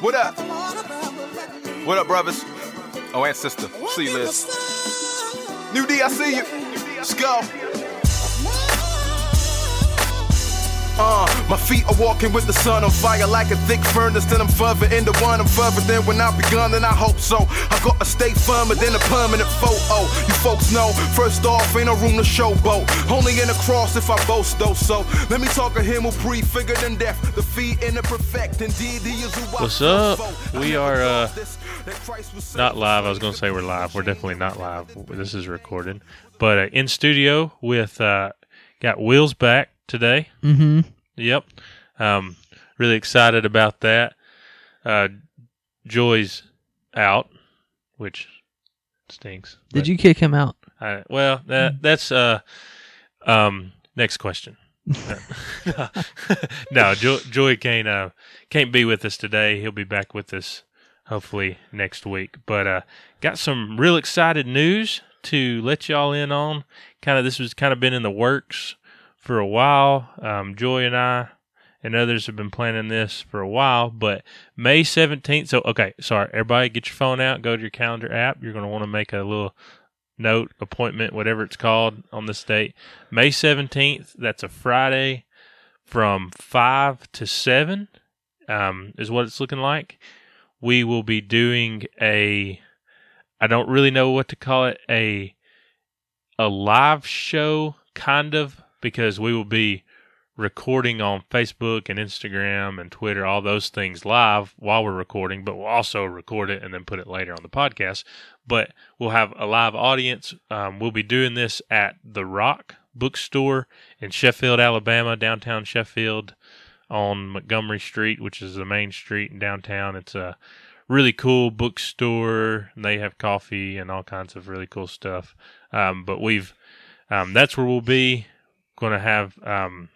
What up? What up, brothers? Oh, and sister. See you, Liz. New D, I see you. Let's go. Uh, my feet are walking with the sun on fire like a thick furnace. Then I'm further into one, I'm further than when I begun, and I hope so. I gotta stay firmer than a permanent photo. You folks know, first off, ain't no room to showboat. Only in the cross if I boast, though. So let me talk of him who prefigured in death. The feet in the perfect, indeed, he is who I What's up? We are, uh, That Christ was Not live. I was going to say we're live. We're definitely not live. This is recorded. But uh, in studio with, uh, got Wheels back today. Mm-hmm. Yep. Um, really excited about that. Uh, Joy's out, which stinks. Did you kick him out? I, well, that, that's uh, um, next question. no, Joy, Joy can't uh, can't be with us today. He'll be back with us hopefully next week. But uh, got some real excited news to let y'all in on. Kind of this was kind of been in the works for a while. Um, Joy and I and others have been planning this for a while, but May 17th. So, okay, sorry, everybody get your phone out, go to your calendar app. You're going to want to make a little note, appointment, whatever it's called on this date. May 17th, that's a Friday from 5 to 7 um, is what it's looking like. We will be doing a, I don't really know what to call it, a, a live show kind of, because we will be recording on Facebook and Instagram and Twitter, all those things live while we're recording, but we'll also record it and then put it later on the podcast. But we'll have a live audience. Um, we'll be doing this at the Rock Bookstore in Sheffield, Alabama, downtown Sheffield on Montgomery Street, which is the main street in downtown. It's a really cool bookstore. They have coffee and all kinds of really cool stuff. Um, but we've um, that's where we'll be. Going to have um,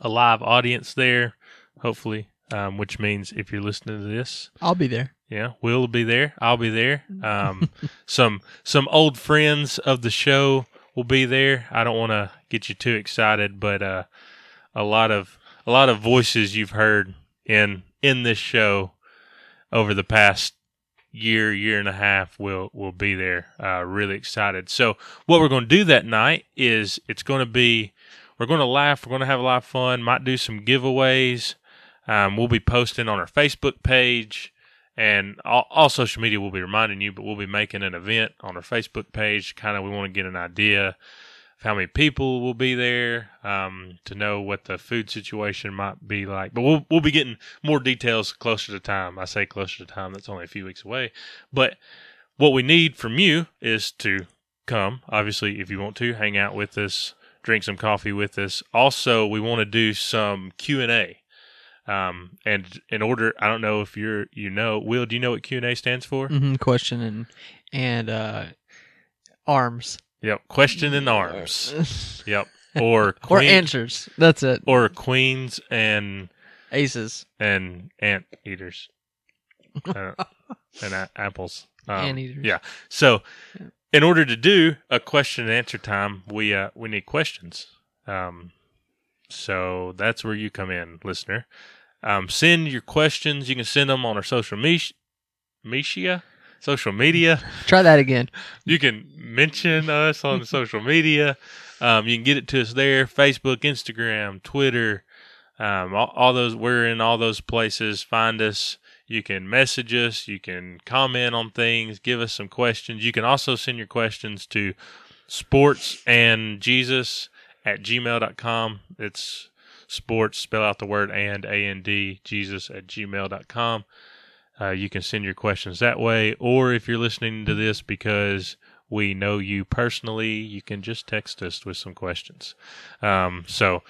a live audience there, hopefully. Um, which means if you're listening to this, I'll be there. yeah, we'll be there. I'll be there. Um, some some old friends of the show will be there. I don't want to get you too excited, but uh, a lot of a lot of voices you've heard in in this show over the past year year and a half will will be there. Uh, really excited. So what we're going to do that night is it's going to be we're going to laugh. We're going to have a lot of fun. Might do some giveaways. Um, we'll be posting on our Facebook page and all, all social media will be reminding you, but we'll be making an event on our Facebook page. Kind of, we want to get an idea how many people will be there, um, to know what the food situation might be like. But we'll we'll be getting more details closer to time. I say closer to time; that's only a few weeks away. But what we need from you is to come. Obviously, if you want to hang out with us, drink some coffee with us. Also, we want to do some Q and A. Um, and in order, I don't know if you're, you know, Will, do you know what Q and A stands for? Mm-hmm. Question and and uh, arms Yep. Question and arms. Yep. Or or queen, answers. That's it. or queens and Aces. and ant eaters uh, and a- apples. Um, Anteaters. Yeah. So, in order to do a question and answer time, we uh, we need questions. Um, so that's where you come in, listener. Um, send your questions. You can send them on our social media, media, social media. Try that again. You can mention us on social media. Um, you can get it to us there: Facebook, Instagram, Twitter. Um, all, all those we're in all those places. Find us. You can message us. You can comment on things. Give us some questions. You can also send your questions to sports and Jesus at gmail.com. It's sports, spell out the word and, A N D, Jesus at gmail.com. Uh, you can send your questions that way. Or if you're listening to this because we know you personally, you can just text us with some questions. Um, so,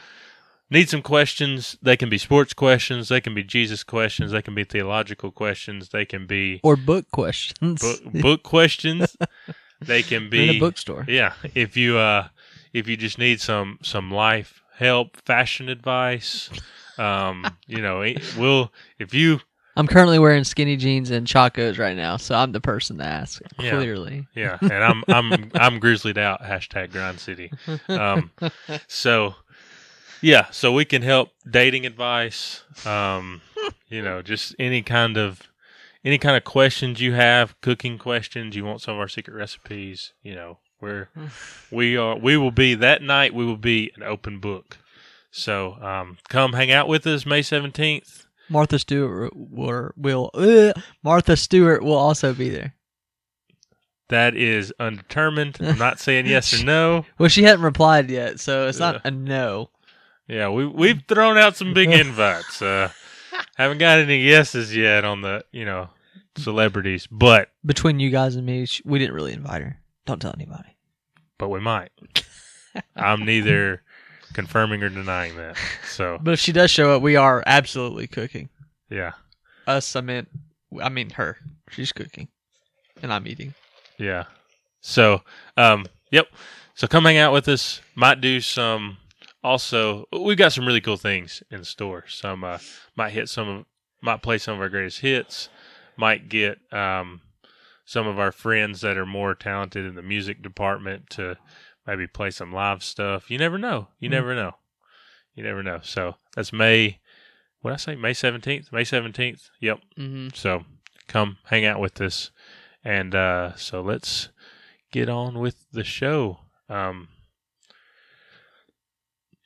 need some questions. They can be sports questions. They can be Jesus questions. They can be theological questions. They can be Or book questions. book, book questions. They can be in a bookstore. yeah, if you uh if you just need some some life help, fashion advice, um, you know, we'll if you I'm currently wearing skinny jeans and chacos right now, so I'm the person to ask. Yeah. Clearly. yeah, and I'm I'm I'm grizzlied out hashtag grind city. Um, so yeah, so we can help dating advice. Um, You know, just any kind of any kind of questions you have, cooking questions, you want some of our secret recipes, you know, we're we are we will be that night we will be an open book. So um, come hang out with us May seventeenth. Martha Stewart will, will uh, Martha Stewart will also be there. That is undetermined. I'm not saying yes or no. Well, she hadn't replied yet, so it's not a no. Yeah, we we've thrown out some big invites. Uh, haven't got any yeses yet on the you know celebrities, but Between you guys and me, we didn't really invite her. Don't tell anybody. but we might. I'm neither confirming or denying that. So But if she does show up, we are absolutely cooking. yeah, Us, I meant, I mean her. She's cooking, and I'm eating. yeah. So um, yep. So come hang out with us. Might do some. Also, we've got some really cool things in store. Some uh, might hit some of, might play some of our greatest hits. Might get um, some of our friends that are more talented in the music department to maybe play some live stuff. You never know. You Mm. never know. You never know. So that's May. What did I say? May seventeenth. May seventeenth. Yep. Mm-hmm. So come hang out with us, and uh, so let's get on with the show. Um,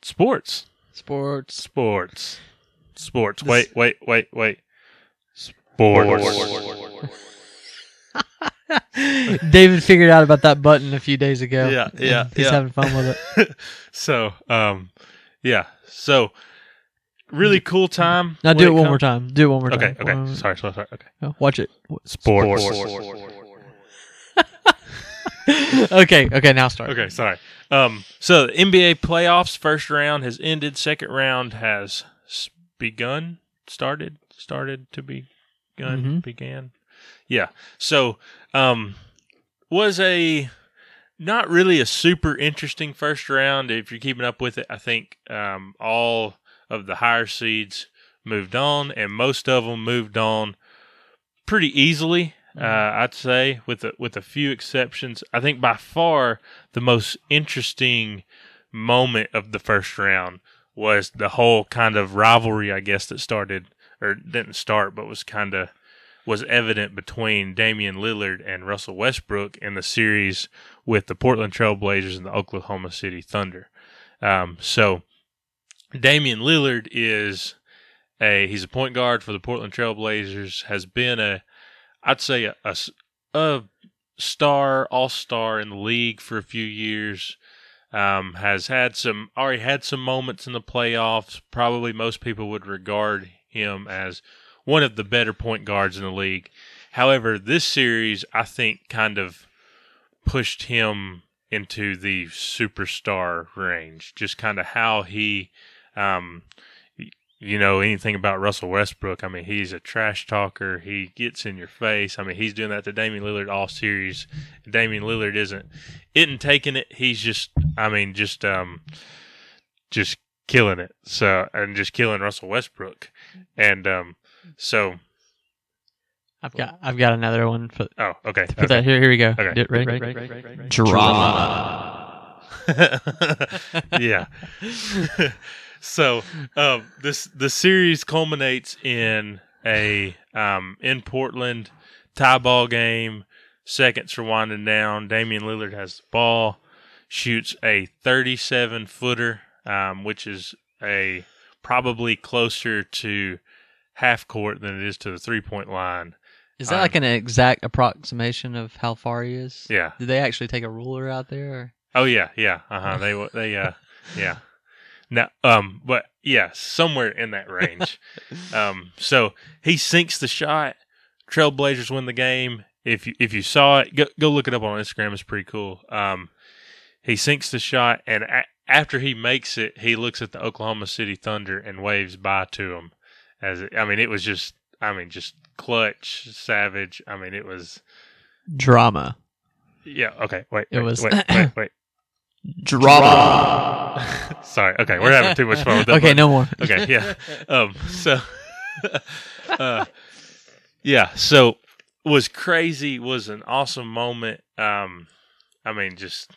sports, Sports. sports, sports. This- Wait, wait, wait, wait. Sports. David figured out about that button a few days ago. Yeah, yeah, He's yeah. having fun with it. so, um, yeah. So, really cool time. Now do it one come- more time. Do it one more Okay, time. okay. One- Sorry, sorry, sorry. Okay. oh, Watch it. Sports. okay, okay, now start. Okay, sorry. Um, so the NBA playoffs first round has ended. Second round has begun. Started. Started to be begun. Mhm. Began. Yeah. So, um, was a not really a super interesting first round. If you're keeping up with it, I think um, all of the higher seeds moved on, and most of them moved on pretty easily. Uh, I'd say, with a, with a few exceptions. I think by far the most interesting moment of the first round was the whole kind of rivalry, I guess, that started or didn't start, but was kind of was evident between Damian Lillard and Russell Westbrook in the series with the Portland Trailblazers and the Oklahoma City Thunder. Um, so Damian Lillard is a he's a point guard for the Portland Trailblazers. Has been a I'd say a a star, all star in the league for a few years. Um, has had some already had some moments in the playoffs. Probably most people would regard him as one of the better point guards in the league. However, this series I think kind of pushed him into the superstar range. Just kind of how he, um, you know, anything about Russell Westbrook. I mean, he's a trash talker. He gets in your face. I mean, he's doing that to Damian Lillard all series. Damian Lillard isn't isn't taking it. He's just, I mean, just um, just killing it. So and just killing Russell Westbrook, and um, so I've got I've got another one for oh, okay, put that here. Here we go. Okay. Get ready. Drama. yeah. so um, this the series culminates in a um, in Portland tie ball game. Seconds are winding down. Damian Lillard has the ball, shoots a 37 footer, um, which is a probably closer to half court than it is to the three point line. Is that like an exact approximation of how far he is? Yeah. Did they actually take a ruler out there? Or? Oh yeah, yeah. Uh huh. They they uh yeah. Now um but yeah, somewhere in that range. um so he sinks the shot. Trailblazers win the game. If you if you saw it, go go look it up on Instagram. It's pretty cool. Um he sinks the shot and a- after he makes it, he looks at the Oklahoma City Thunder and waves bye to them. As it, I mean, it was just I mean just clutch, savage. I mean, it was Drama. yeah. Okay, wait, It wait, was- wait, wait, wait. Drama. Sorry. Okay, we're having too much fun with that. okay, one. no more. Okay, yeah. Um. So, uh, yeah. So was crazy. Was an awesome moment. Um. I mean, just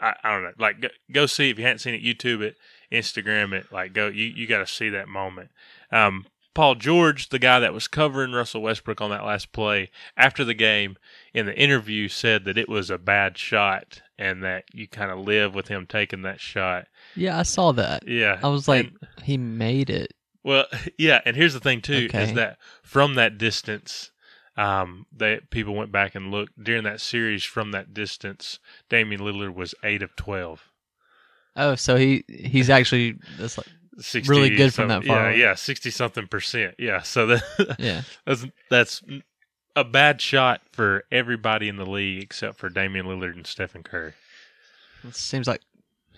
I, I don't know. Like, go, go see if you hadn't seen it. YouTube it, Instagram it. Like, go. You you got to see that moment. Um. Paul George, the guy that was covering Russell Westbrook on that last play, after the game in the interview said that it was a bad shot and that you kind of live with him taking that shot. Yeah, I saw that. Yeah. I was like, And- he made it. well, yeah, and here's the thing too Okay. is that from that distance, um, that people went back and looked during that series from that distance. Damian Lillard was eight of twelve. Oh, so he he's actually that's like 60 Really good from that far Yeah, yeah, sixty something percent. Yeah, so that yeah. that's that's a bad shot for everybody in the league except for Damian Lillard and Stephen Curry. It seems like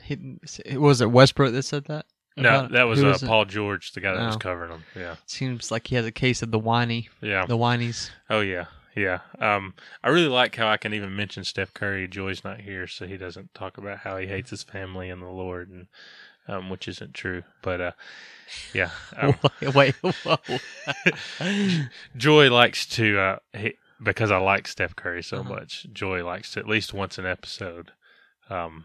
he was it Westbrook that said that. No, that was, uh, it? Paul George, the guy that was Oh. covering him. Yeah, Seems like he has a case of the whiny, yeah. the whinies. Oh yeah, yeah. Um, I really like how I can even mention Steph Curry. Joy's not here, so he doesn't talk about how he hates his family and the Lord, and um, which isn't true. But uh, yeah, um, Wait. Joy likes to uh, he, because I like Steph Curry so Uh-huh. much. Joy likes to at least once an episode um,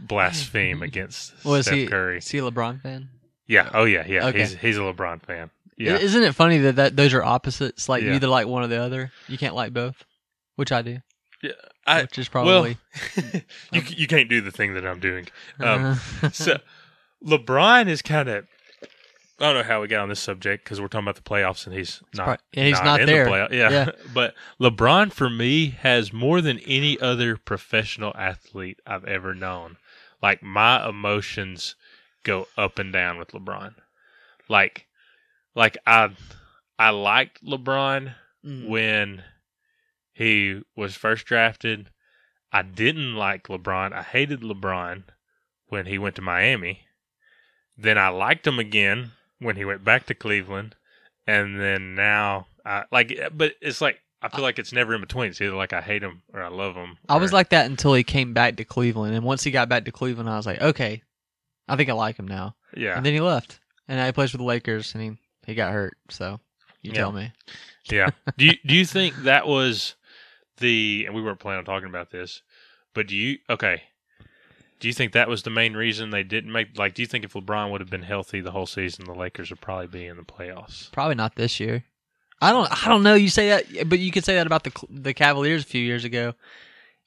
blaspheme against Was Steph he? Curry. Is he a LeBron fan? Yeah. Oh yeah. Yeah. Okay. He's he's a LeBron fan. Yeah. Isn't it funny that, that those are opposites? Like you either like one or the other. You can't like both, which I do. I- which is probably you you can't do the thing that I'm doing. Um, Uh, so LeBron is kind of. I don't know how we got on this subject because we're talking about the playoffs and he's not. prob- yeah, he's not in there. The playoff. Yeah. Yeah. but LeBron for me has more than any other professional athlete I've ever known. Like my emotions go up and down with LeBron. Like, like I, I liked LeBron Mm. when he was first drafted. I didn't like LeBron. I hated LeBron when he went to Miami. Then I liked him again when he went back to Cleveland. And then now I like but it's like I feel like it's never in between. It's either like I hate him or I love him. I was like that until he came back to Cleveland, and once he got back to Cleveland, I was like, okay, I think I like him now. Yeah. And then he left, and now he plays for the Lakers, and he he got hurt. So you Yeah. tell me. Yeah. do you do you think that was the and we weren't planning on talking about this, but do you okay. Do you think that was the main reason they didn't make like do you think if LeBron would have been healthy the whole season the Lakers would probably be in the playoffs? Probably not this year. I don't. I don't know. You say that, but you could say that about the the Cavaliers a few years ago.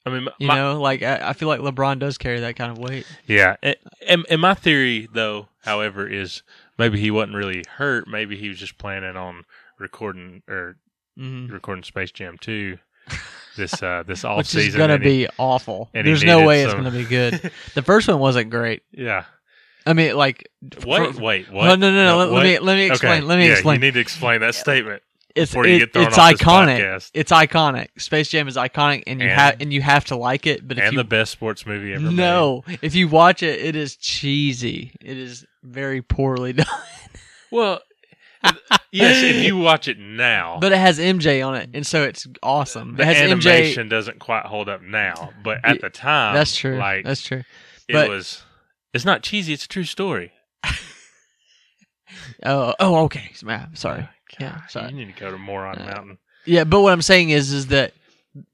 I mean You know, like I, I feel like LeBron does carry that kind of weight. yeah, and, and my theory though, however, is maybe he wasn't really hurt, maybe he was just planning on recording or hmm recording Space Jam 2 this uh this off Which season is gonna and he- be awful. There's no needed way it's gonna be good. the first one wasn't great. yeah. I mean, like Wait, for- wait, what? No, no, no, no. let, let me let me explain. Okay, Let me yeah, explain. You need to explain that statement. it's before you it- get thrown it's off this iconic. podcast. It's iconic. Space Jam is iconic, and you have and you have to like it. But if and you the best sports movie ever made. no, if you watch it, it is cheesy. It is very poorly done. Well, yes, if you watch it now, But it has MJ on it, and so it's awesome. the it has animation doesn't quite hold up now. But at Yeah, the time, That's true. Like That's true. it was. It's not cheesy. It's a true story. Oh, oh, okay. Sorry. Yeah, sorry. You need to go to Moron Uh, Mountain. Yeah, but what I'm saying is, is that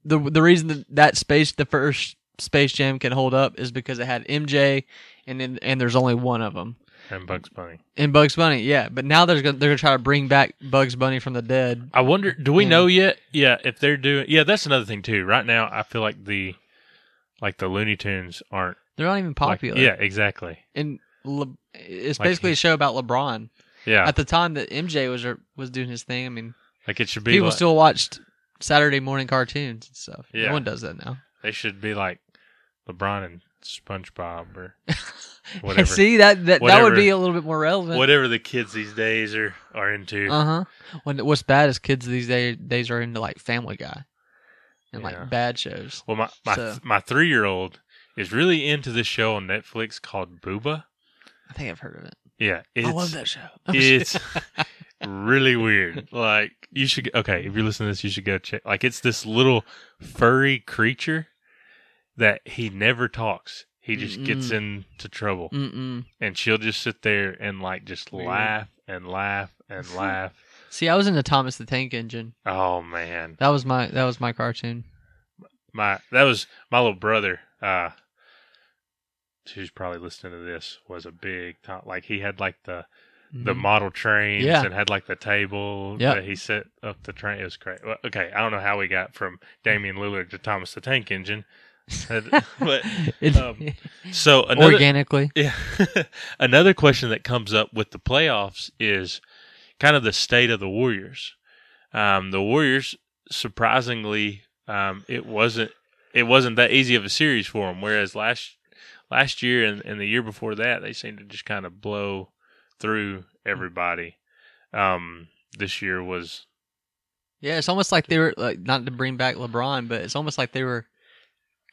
the the reason that that space, the first Space Jam, can hold up is because it had MJ, and then and there's only one of them. And Bugs Bunny. And Bugs Bunny, yeah, but now they're gonna they're gonna try to bring back Bugs Bunny from the dead. I wonder. Do we Yeah. know yet? Yeah, if they're doing. Yeah, that's another thing too. Right now, I feel like the, like the Looney Tunes aren't They're not even like- popular. yeah, exactly. and Le, it's Like basically he- a show about LeBron. Yeah, At the time that MJ was er, was doing his thing, I mean, like it should be. people like, still watched Saturday morning cartoons and stuff. Yeah. No one does that now. They should be like LeBron and SpongeBob or whatever. See that that, that would be a little bit more relevant. whatever the kids these days are are into. Uh huh. When what's bad is kids these day, days are into like Family Guy and Yeah. like bad shows. well, my my so- my three year old is really into this show on Netflix called Booba. I think I've heard of it. Yeah, I love that show. It's really weird. Like you should okay if you're listening to this, you should go check. Like it's this little furry creature that he never talks. He just gets Mm-mm. into trouble, Mm-mm. and she'll just sit there and like just Weird. laugh and laugh and laugh. See, I was into Thomas the Tank Engine. Oh man, That was my that was my cartoon. my that was my little brother. Uh, who's probably listening to this was a big top. Like he had like the the Mhm. model trains Yeah. and had like the table Yep. that he set up the train. It was great. Well, okay, I don't know how we got from Damian Lillard to Thomas the Tank Engine, but um, so another organically. yeah. Another question that comes up with the playoffs is kind of the state of the Warriors. Um, the Warriors, surprisingly, um, it wasn't it wasn't that easy of a series for them. Whereas last last year and, and the year before that, they seemed to just kind of blow through everybody. Um, this year was Yeah, it's almost like they were like not to bring back LeBron, but it's almost like they were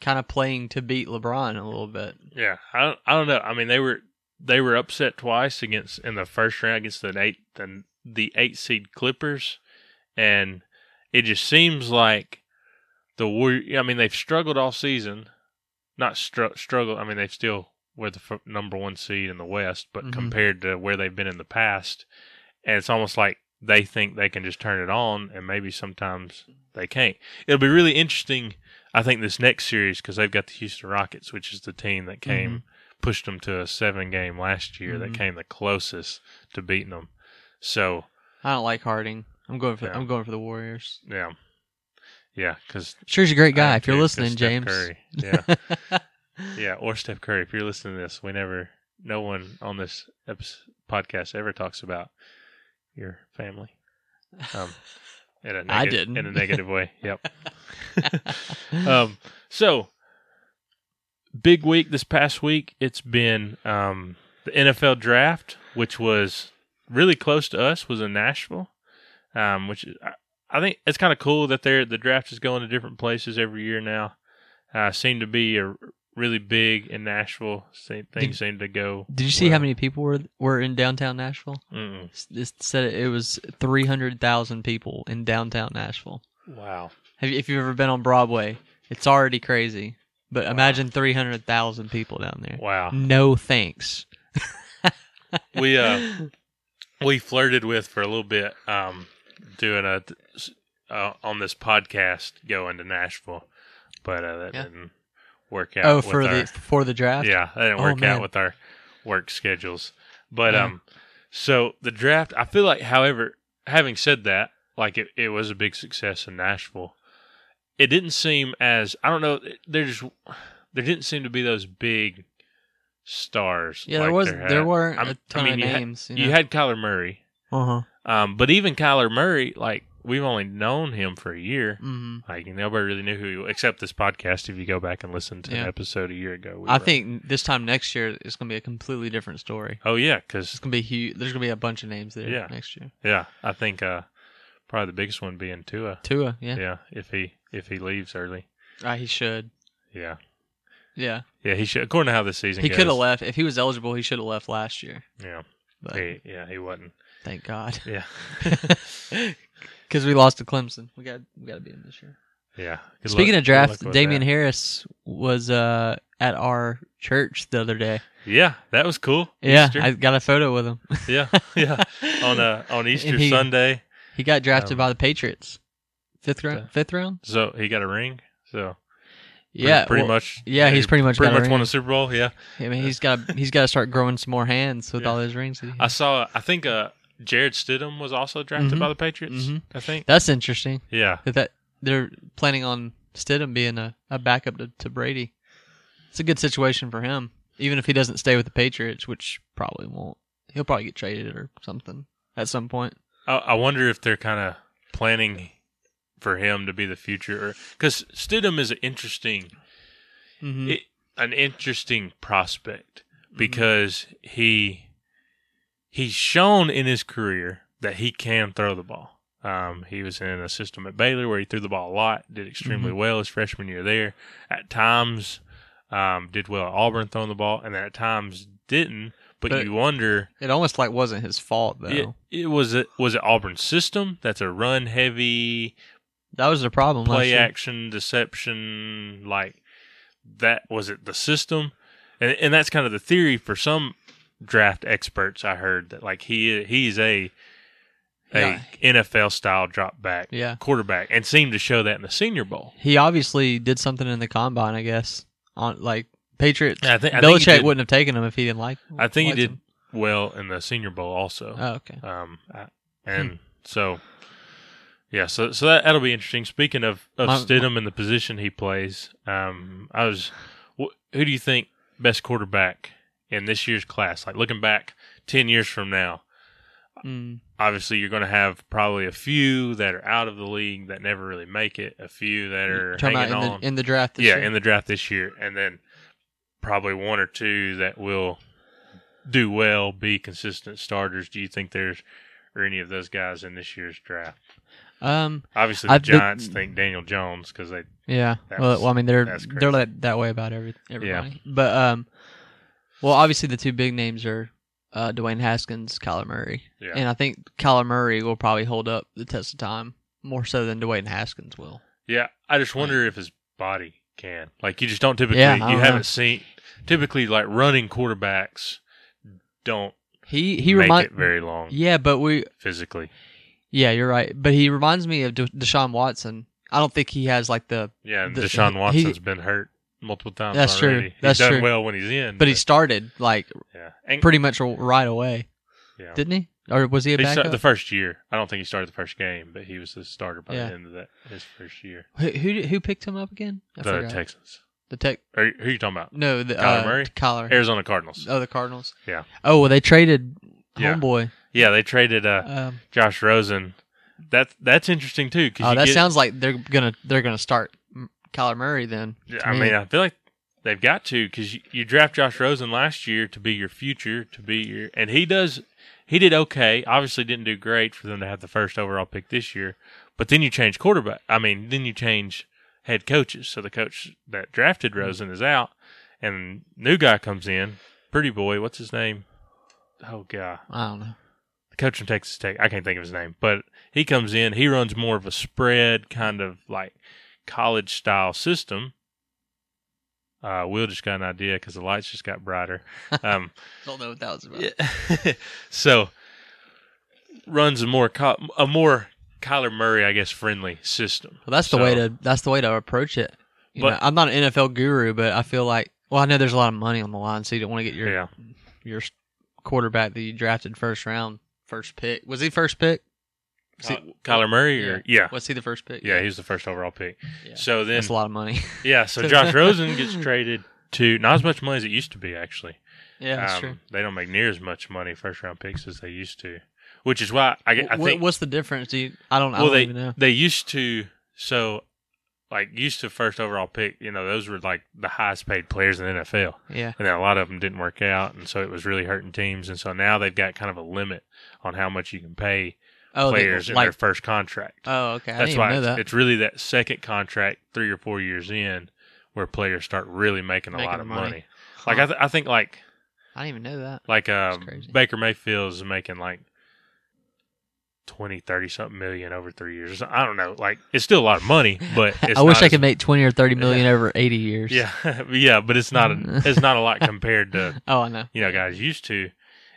kind of playing to beat LeBron a little bit. Yeah, I don't, I don't know. I mean, they were they were upset twice against in the first round against the eight the, the eight seed Clippers, and it just seems like the Warrior. I mean, they've struggled all season. Not str- struggle. I mean, they've still were the f- number one seed in the West, but Mhm. compared to where they've been in the past, and it's almost like they think they can just turn it on, and maybe sometimes they can't. It'll be really interesting. I think this next series because they've got the Houston Rockets, which is the team that came pushed them to a seven game last year that Mhm. came the closest to beating them. So I don't like Harden. I'm going for Yeah. I'm going for the Warriors. yeah, yeah, because Sure, he's a great guy. If you're listening, James. Curry, yeah, yeah, or Steph Curry. If you're listening to this, we never, no one on this episode, podcast ever talks about your family. Um, in a I nega- didn't. in a negative way. Yep. um, so big week this past week. It's been um, the NFL draft, which was really close to us, was in Nashville. Um, which is, I, I think it's kind of cool that they're the draft is going to different places every year now. Uh, seem to be a really big in Nashville. Same Things Did- seem to go. Did you see how many people were were in downtown Nashville? Mm-mm. This said it was three hundred thousand people in downtown Nashville. Wow. Have you, if you've ever been on Broadway, it's already crazy. But Wow. imagine three hundred thousand people down there. Wow. No thanks. we uh we flirted with for a little bit um doing a uh, on this podcast going to Nashville, but uh, that Yeah. didn't work out. oh, for our- the for the draft. yeah, that didn't Oh, work man. out with our work schedules. But Yeah. um, so the draft, I feel like, however, having said that, like it, it was a big success in Nashville. It didn't seem as I don't know. There just there didn't seem to be those big stars. Yeah, there was had. there weren't I'm- a ton I mean, of you had- names. You had Kyler Murray, uh huh. um, but even Kyler Murray, like we've only known him for a year. hmm Like nobody really knew who he was, except this podcast. If you go back and listen to Yeah. an episode a year ago, we I were- think this time next year it's going to be a completely different story. Oh yeah, because It's going to be huge. There's going to be a bunch of names there Yeah. next year. Yeah, I think uh, probably the biggest one being Tua. Tua, yeah, Yeah. if he if he leaves early. Ah, he should. Yeah, Yeah, yeah, he should. According to how the season he could have left if he was eligible. He should have left last year. Yeah, But he, yeah, he wasn't. thank God, Yeah, because we lost to Clemson. We got we got to beat him this year. yeah. Good Speaking luck- of good draft, with Damien that. Harris was uh, at our church the other day. Yeah, that was cool. Yeah, Easter. I got a photo with him. yeah, yeah. On uh on Easter he- Sunday, He got drafted Um, by the Patriots. Fifth round. Fifth round. so he got a ring. So pretty- Yeah, pretty well, much. yeah, he's he pretty much pretty got a much won ring. a Super Bowl. Yeah, I mean, he's got he's got to start growing some more hands with Yeah. all those rings. that he I saw. I think uh Jarrett Stidham was also drafted Mhm. by the Patriots. Mhm. I think. That's interesting. Yeah, That, that they're planning on Stidham being a, a backup to, to Brady. It's a good situation for him, even if he doesn't stay with the Patriots, which probably won't. He'll probably get traded or something at some point. I, I wonder if they're kind of planning for him to be the future, because Stidham is an interesting, Mm-hmm. it, an interesting prospect because he he's shown in his career that he can throw the ball. Um, he was in a system at Baylor where he threw the ball a lot, did extremely Mhm. well his freshman year there. At times, um, did well at Auburn throwing the ball, and then at times didn't. But, But- you wonder It almost like wasn't his fault though. it, it was it was it Auburn's system that's a run heavy that was the problem. play action deception like that was it the system and and that's kind of the theory for some draft experts I heard that like he he's a a Yeah. NFL style drop back Yeah. quarterback and seemed to show that in the Senior Bowl. He obviously did something in the combine, I guess. On like Patriots, Yeah, I think- I think Belichick did- wouldn't have taken him if he didn't like. I think he did him. well in the Senior Bowl also. Oh, okay. Um, uh, and so, yeah, so so that that'll be interesting. Speaking of of My- Stidham and the position he plays, um, I was, wh- who do you think best quarterback in this year's class? Like looking back ten years from now, Mm. obviously you're going to have probably a few that are out of the league that never really make it, a few that are hanging in on, the, in the draft this yeah, year? in the draft this year, and then probably one or two that will do well, be consistent starters. Do you think there's or any of those guys in this year's draft? um, Obviously, the been- Giants think Daniel Jones because they yeah. Well, was- well, I mean, they're they're that, that way about every everybody. But um, well, obviously the two big names are uh, Dwayne Haskins, Kyler Murray, Yeah. and I think Kyler Murray will probably hold up the test of time more so than Dwayne Haskins will. yeah. I just wonder if his body can. Like you just don't typically Yeah, I you don't haven't seen typically like running quarterbacks don't He he make reminds it very long yeah, but we physically. yeah, you're right. But he reminds me of De- Deshaun Watson. I don't think he has like the Yeah, The- Deshaun he- Watson's been hurt multiple times. That's true. already. He's That's done true. well when he's in, but he started like yeah, and, pretty much right away, yeah. didn't he? Or was he a He backup? the first year. I don't think he started the first game, but he was the starter by Yeah. the end of that his first year. who, who who picked him up again? I the forgot. Texans. The tech. Or who are you talking about? No, the Kyler uh, Murray? Kyler. Arizona Cardinals. Oh, the Cardinals. Yeah. Oh well, they traded Yeah. homeboy. Yeah, they traded uh, Um, Josh Rosen. That's that's interesting too. Cause oh, that get- sounds like they're gonna they're gonna start Kyler Murray then. Yeah, I me. mean, I feel like they've got to because you, you draft Josh Rosen last year to be your future, to be your, and he does. He did okay. Obviously, didn't do great for them to have the first overall pick this year. But then you change quarterback. I mean, then you change head coaches. So the coach that drafted Rosen is out, and new guy comes in. Pretty boy, what's his name? Oh god, I don't know. the coach from Texas Tech. I can't think of his name, but he comes in. He runs more of a spread kind of like college style system. Uh, Will just got an idea because the lights just got brighter. Um, Don't know what that was about. yeah. so runs a more co- a more Kyler Murray, I guess, friendly system. Well, that's the way to that's the way to approach it. You But- know, I'm not an NFL guru, but I feel like well, I know there's a lot of money on the line, so you don't want to get your Yeah, your quarterback that you drafted first round, first pick. Was he first pick? Was he- Kyler Murray, or yeah, Was he the first pick? yeah, he was the first overall pick. Yeah. So then, That's a lot of money. yeah, so Josh Rosen gets traded to not as much money as it used to be. Actually, yeah, that's Um, true. They don't make near as much money first round picks as they used to, which is why I, I think what's the difference? Do you, I don't. I well don't they even know. they used to so like used to first overall pick. You know, those were like the highest paid players in the NFL. Yeah. and then a lot of them didn't work out, and so it was really hurting teams. And so now they've got kind of a limit on how much you can pay Oh, they- players in their first contract. oh, okay. I That's didn't why it's, that. it's really that second contract, three or four years in, where players start really making a lot of money. money. Like I, th- I think like I didn't even know that. like um, crazy. Baker Mayfield is making like 20, 30 something million over three years. I don't know. Like it's still a lot of money, but it's I wish I could make twenty or thirty million over eighty years. Yeah, yeah, but it's not a, it's not a lot compared to Oh, I know. you know guys used to,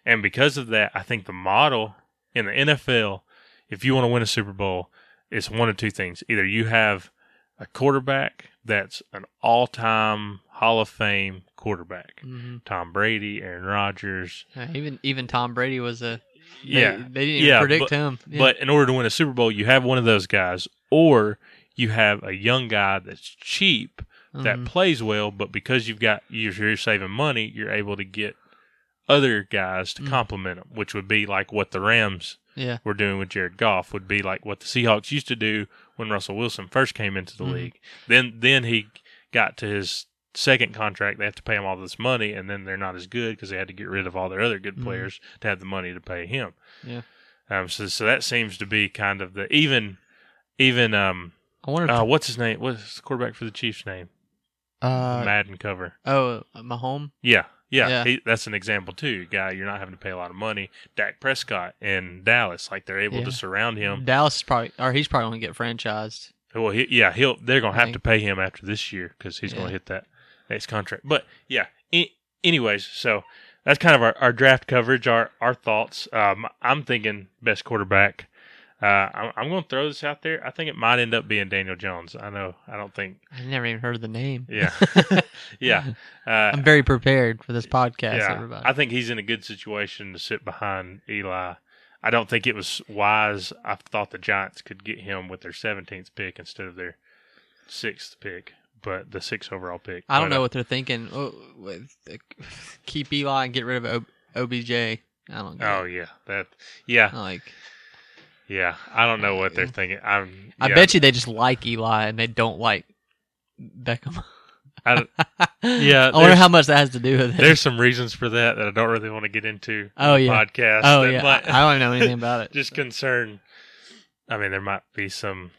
and because of that, I think the model in the NFL, if you want to win a Super Bowl, it's one of two things: either you have a quarterback that's an all-time Hall of Fame quarterback, hmm Tom Brady, Aaron Rodgers, even even Tom Brady was a. They, yeah, They didn't even yeah, predict but- him. Yeah. But in order to win a Super Bowl, you have one of those guys, or you have a young guy that's cheap that Mhm. plays well, but because you've got you're, you're saving money, you're able to get other guys to Mm. complement them, which would be like what the Rams yeah. were doing with Jared Goff, would be like what the Seahawks used to do when Russell Wilson first came into the Mhm. league. Then then he got to his second contract, they have to pay him all this money, and then they're not as good because they had to get rid of all their other good Mhm. players to have the money to pay him. Yeah. Um. So so that seems to be kind of the even even um. I wonder. Uh, what's his name? What's the quarterback for the Chiefs' name? uh, Madden cover. oh, Mahomes. Yeah. Yeah, Yeah. He, that's an example too. Guy, you're not having to pay a lot of money. Dak Prescott in Dallas, like they're able Yeah. to surround him. Dallas is probably, or he's probably going to get franchised. Well, he, yeah, he'll. They're gonna have to pay him after this year because he's Yeah. gonna hit that next contract. But yeah. Anyways, so that's kind of our, our draft coverage. Our our thoughts. Um, I'm thinking best quarterback. Uh, I'm, I'm going to throw this out there. I think it might end up being Daniel Jones. I know. I don't think. I never even heard of the name. Yeah, yeah. Uh, I'm very prepared for this podcast, yeah, everybody. I think he's in a good situation to sit behind Eli. I don't think it was wise. I thought the Giants could get him with their 17th pick instead of their sixth pick, but the sixth overall pick. I don't But, know uh, what they're thinking. Oh, with keep Eli and get rid of o- OBJ. I don't. Get Oh it. yeah, that. Yeah, like yeah. I don't know what they're thinking. I'm. I yeah, bet you they just like Eli and they don't like Beckham. I, Yeah, I wonder how much that has to do with it. there's some reasons for that that I don't really want to get into. Oh, yeah. podcast. oh yeah, might- I, I don't know anything about it. just concern. I mean, there might be some.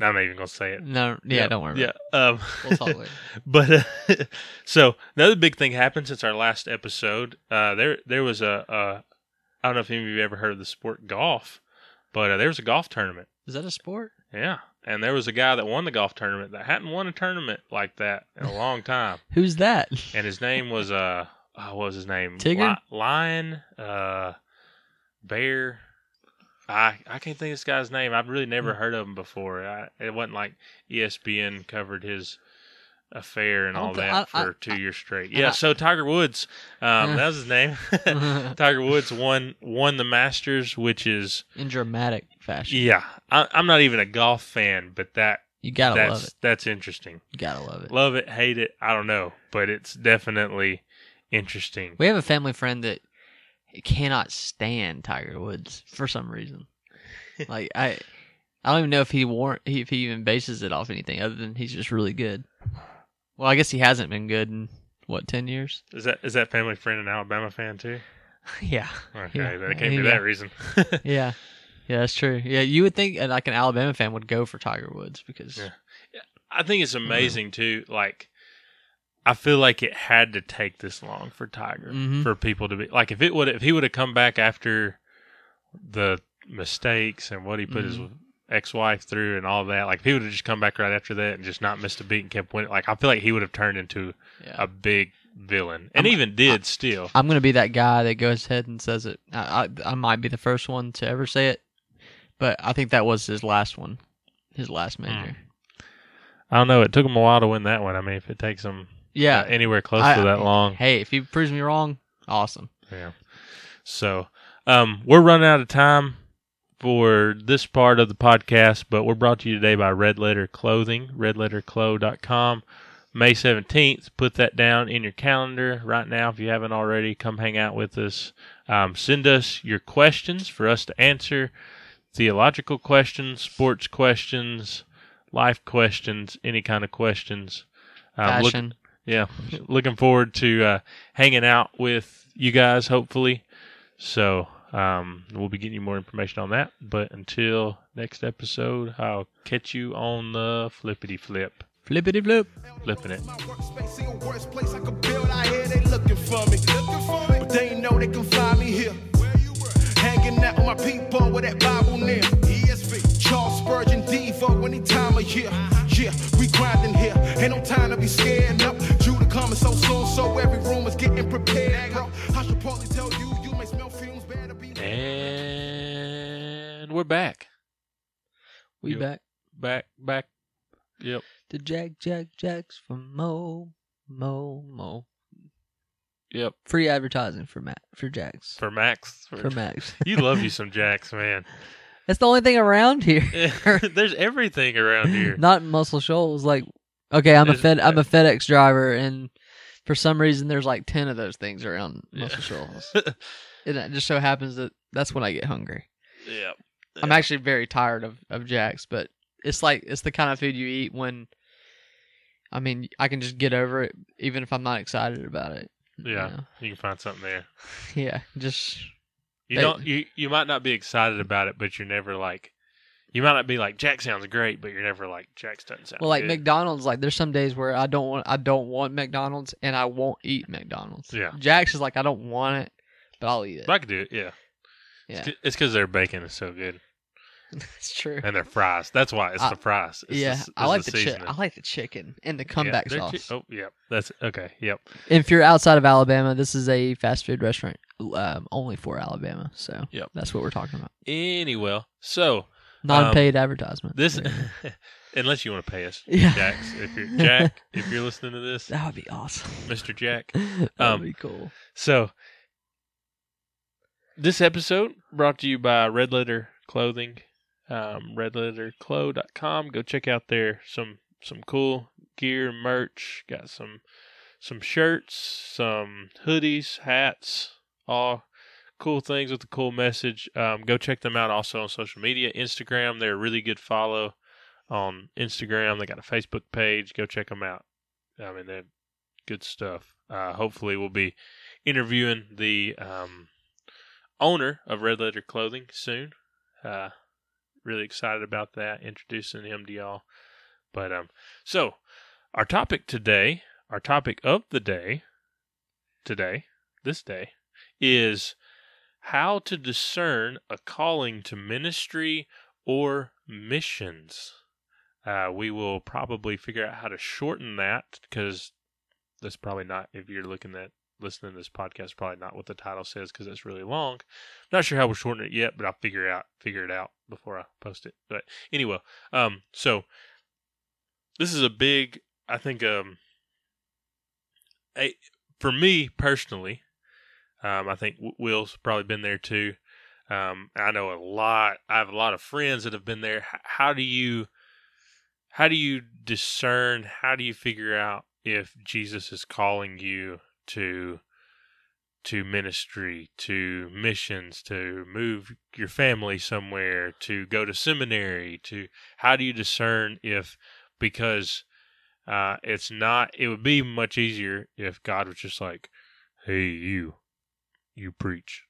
I'm not even gonna say it. no, yeah, don't worry. Yeah. About Um. We'll talk later. but uh, so another big thing happened since our last episode. Uh, there there was a, a I don't know if any of you ever heard of the sport golf, but uh, there was a golf tournament. Is that a sport? Yeah, and there was a guy that won the golf tournament that hadn't won a tournament like that in a long time, Who's that? and his name was uh, oh, what was his name? Tigger? Li- Lion, uh, Bear. I I can't think of this guy's name. I've really never heard of him before. I, it wasn't like ESPN covered his affair and all that I- for I- two years straight. Yeah, I- so Tiger Woods, um, that was his name. Tiger Woods won won the Masters, which is In dramatic fashion. yeah. I, I'm not even a golf fan, but that You gotta that's love it. that's interesting. You gotta love it. Love it, hate it, I don't know, but it's definitely interesting. We have a family friend that cannot stand Tiger Woods for some reason. like I, I don't even know if he war- if he even bases it off anything other than he's just really good. Well, I guess he hasn't been good in what ten years. Is that is that family friend an Alabama fan too? yeah, Okay, Yeah. that can't be Yeah. that reason. yeah, yeah. That's true. Yeah, you would think uh, like an Alabama fan would go for Tiger Woods because Yeah. I think it's amazing too. Like, I feel like it had to take this long for Tiger Mhm. for people to be like, if it would, if he would have come back after the mistakes and what he put his Mhm. Ex-wife through and all that, like if he would have just come back right after that and just not missed a beat and kept winning, like I feel like he would have turned into yeah. a big villain, and I'm- even did still. I'm gonna be that guy that goes ahead and says it. I, I I might be the first one to ever say it, but I think that was his last one, his last major. I don't know. It took him a while to win that one. I mean, if it takes him Yeah, uh, anywhere close I- to that long, Hey, if he proves me wrong, awesome. Yeah. So, um, we're running out of time for this part of the podcast, but we're brought to you today by Red Letter Clothing, redletterclo.com. May 17th, put that down in your calendar right now if you haven't already. Come hang out with us. Um, send us your questions for us to answer theological questions, sports questions, life questions, any kind of questions. Um, look- Fashion. yeah, looking forward to uh, hanging out with you guys. Hopefully, so um, we'll be getting you more information on that. But until next episode, I'll catch you on the flippity flip, Flippity flip. flipping it. My workspace, see a worse place I could build. I hear they looking for me, looking for me, but they know they can find me here. Where you were? Hanging out with my people with that back back. Yep. The Jack Jack Jacks from Mo Mo Mo. Yep. Free advertising for Matt for Jacks For Max. for Max. you love you some Jacks, man. That's the only thing around here. There's everything around here. Not in Muscle Shoals. Like, okay, I'm a Fed, I'm a FedEx driver, and for some reason, there's like ten of those things around Yeah. Muscle Shoals. and it just so happens that that's when I get hungry. Yep. I'm actually very tired of of Jack's, but it's like it's the kind of food you eat when. I mean, I can just get over it, even if I'm not excited about it. you Yeah, know? you can find something there. yeah, just You They- don't. You you might not be excited about it, but you're never like. You might not be like Jack sounds great, but you're never like Jack's doesn't sound. well, like good. McDonald's. Like, there's some days where I don't want, I don't want McDonald's, and I won't eat McDonald's. Yeah. Jack's is like I don't want it, but I'll eat it. But I could do it. Yeah, yeah, It's because their bacon is so good it's true. and their fries. That's why it's I- the fries. It's yeah, the, I like the, the chicken. I like the chicken and the comeback they're sauce. chi- oh, yep. That's okay. Yep. If you're outside of Alabama, this is a fast food restaurant um, only for Alabama. So Yep. that's what we're talking about. Anyway, so Non-paid advertisement. This, unless you want to pay us, Yeah. Jack. If you're Jack, if you're listening to this, that would be awesome. Mr. Jack. That'd Um, be cool. So, this episode brought to you by Red Letter Clothing, um, redletterclo.com. Go check out there some some cool gear, merch. Got some some shirts, some hoodies, hats, all cool things with a cool message. Um, go check them out also on social media, Instagram. They're a really good follow on Instagram. They got a Facebook page. Go check them out. I mean, they're good stuff. Uh, hopefully, we'll be interviewing the um, owner of Red Letter Clothing soon. Uh, really excited about that, introducing him to y'all. But um, so our topic today, our topic of the day, today, this day, is how to discern a calling to ministry or missions. Uh, we will probably figure out how to shorten that because that's probably not if you're looking at listening to this podcast probably not what the title says because it's really long. Not sure how we'll shorten it yet but i'll figure out figure it out before i post it. But anyway um so this is a big i think um a, for me personally um i think will's probably been there too. Um i know a lot i have a lot of friends that have been there. H- how do you how do you discern how do you figure out if jesus is calling you to to ministry to missions to move your family somewhere to go to seminary to how do you discern if because uh it's not it would be much easier if god was just like hey you you preach.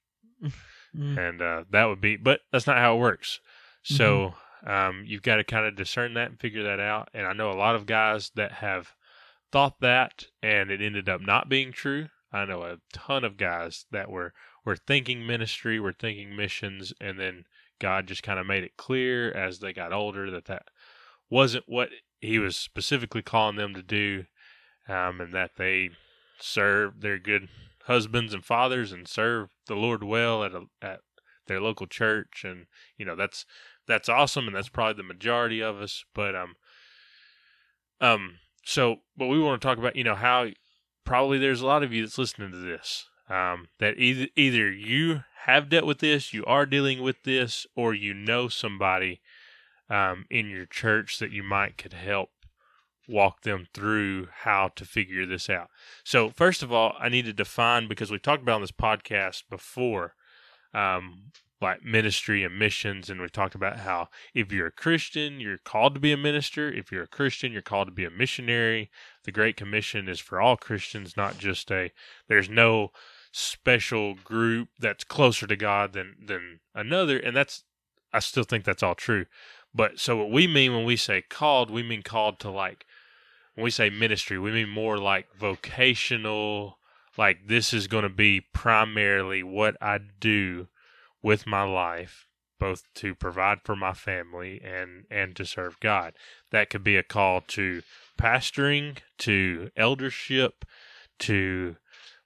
Mm. and uh, that would be but that's not how it works. So um, you've got to kind of discern that and figure that out. And i know a lot of guys that have thought that and it ended up not being true. I know a ton of guys that were were thinking ministry were thinking missions and then god just kind of made it clear as they got older that that wasn't what he was specifically calling them to do um, and that they serve their good husbands and fathers and serve the Lord well at a, at their local church. And you know that's that's awesome and that's probably the majority of us. But um um so but we want to talk about you know how probably there's a lot of you that's listening to this um that either either you have dealt with this you are dealing with this or you know somebody um in your church that you might could help walk them through how to figure this out. So first of all, I need to define because we talked about on this podcast before, um, like ministry and missions, and we talked about how if you're a Christian, you're called to be a minister. If you're a Christian, you're called to be a missionary. The Great Commission is for all Christians, not just a. There's no special group that's closer to God than than another, and that's. I still think that's all true, but so what we mean when we say called, we mean called to like when we say ministry, we mean more like vocational, like this is going to be primarily what I do with my life, both to provide for my family and and to serve God. That could be a call to pastoring, to eldership, to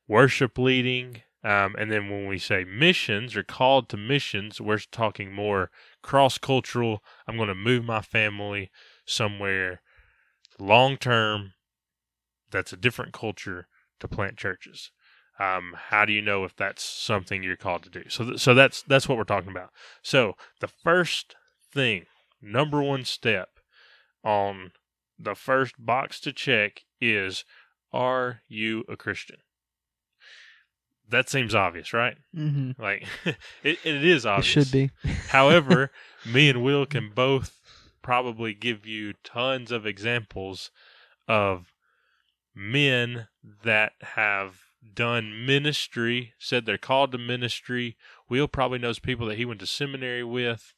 worship leading. Um, and then when we say missions or called to missions, we're talking more cross cultural. I'm going to move my family somewhere long term that's a different culture to plant churches um, how do you know if that's something you're called to do? So th- so that's that's what we're talking about. So the first thing number one step on the first box to check is are you a christian? That seems obvious right? Mm-hmm. like it, it is It obvious. should be. However, me and Will can both probably give you tons of examples of men that have done ministry, said they're called to ministry. Will probably knows people that he went to seminary with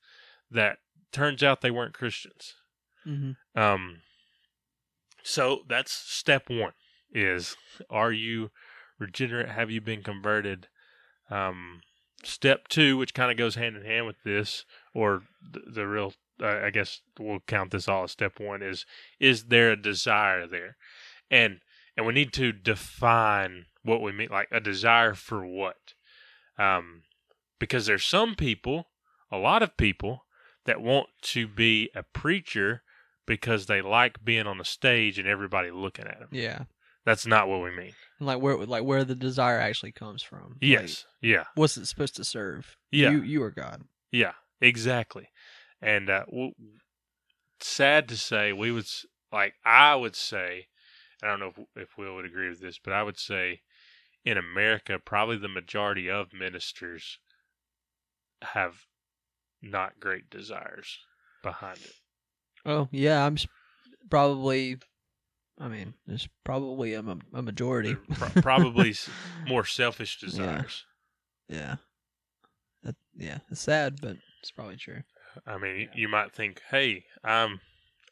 that turns out they weren't Christians. Mm-hmm. Um, so that's step one: is are you regenerate? Have you been converted? Um, step two, which kind of goes hand in hand with this, or the, the real, uh, I guess we'll count this all as step one: is is there a desire there, and and we need to define what we mean, like a desire for what, um, because there's some people, a lot of people that want to be a preacher because they like being on the stage and everybody looking at them. Yeah. That's not what we mean. And like where like where the desire actually comes from. Like, Yes. Yeah. what's it supposed to serve? Yeah. You you are God. Yeah, exactly. And uh, w- sad to say, we would like I would say, I don't know if if Will would agree with this, but I would say in America, probably the majority of ministers have not great desires behind it. Oh yeah, I'm probably. I mean, there's probably a, a majority. Pro- probably more selfish desires. yeah. That, yeah, it's sad, but it's probably true. I mean, y you might think, "Hey, I'm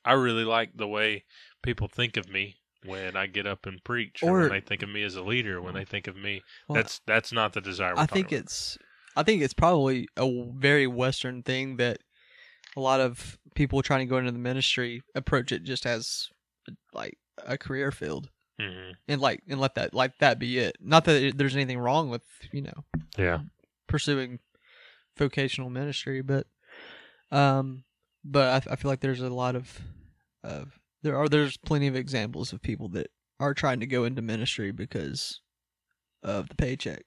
I really like the way people think of me." When I get up and preach, or, Or- when they think of me as a leader, when they think of me Well, that's that's not the desire. I think about. it's I think it's probably a very Western thing that a lot of people trying to go into the ministry approach it just as like a career field Mhm. and like and let that like that be it. Not that there's anything wrong with you know Yeah, pursuing vocational ministry, but um, but I, I feel like there's a lot of of there are there's plenty of examples of people that are trying to go into ministry because of the paycheck.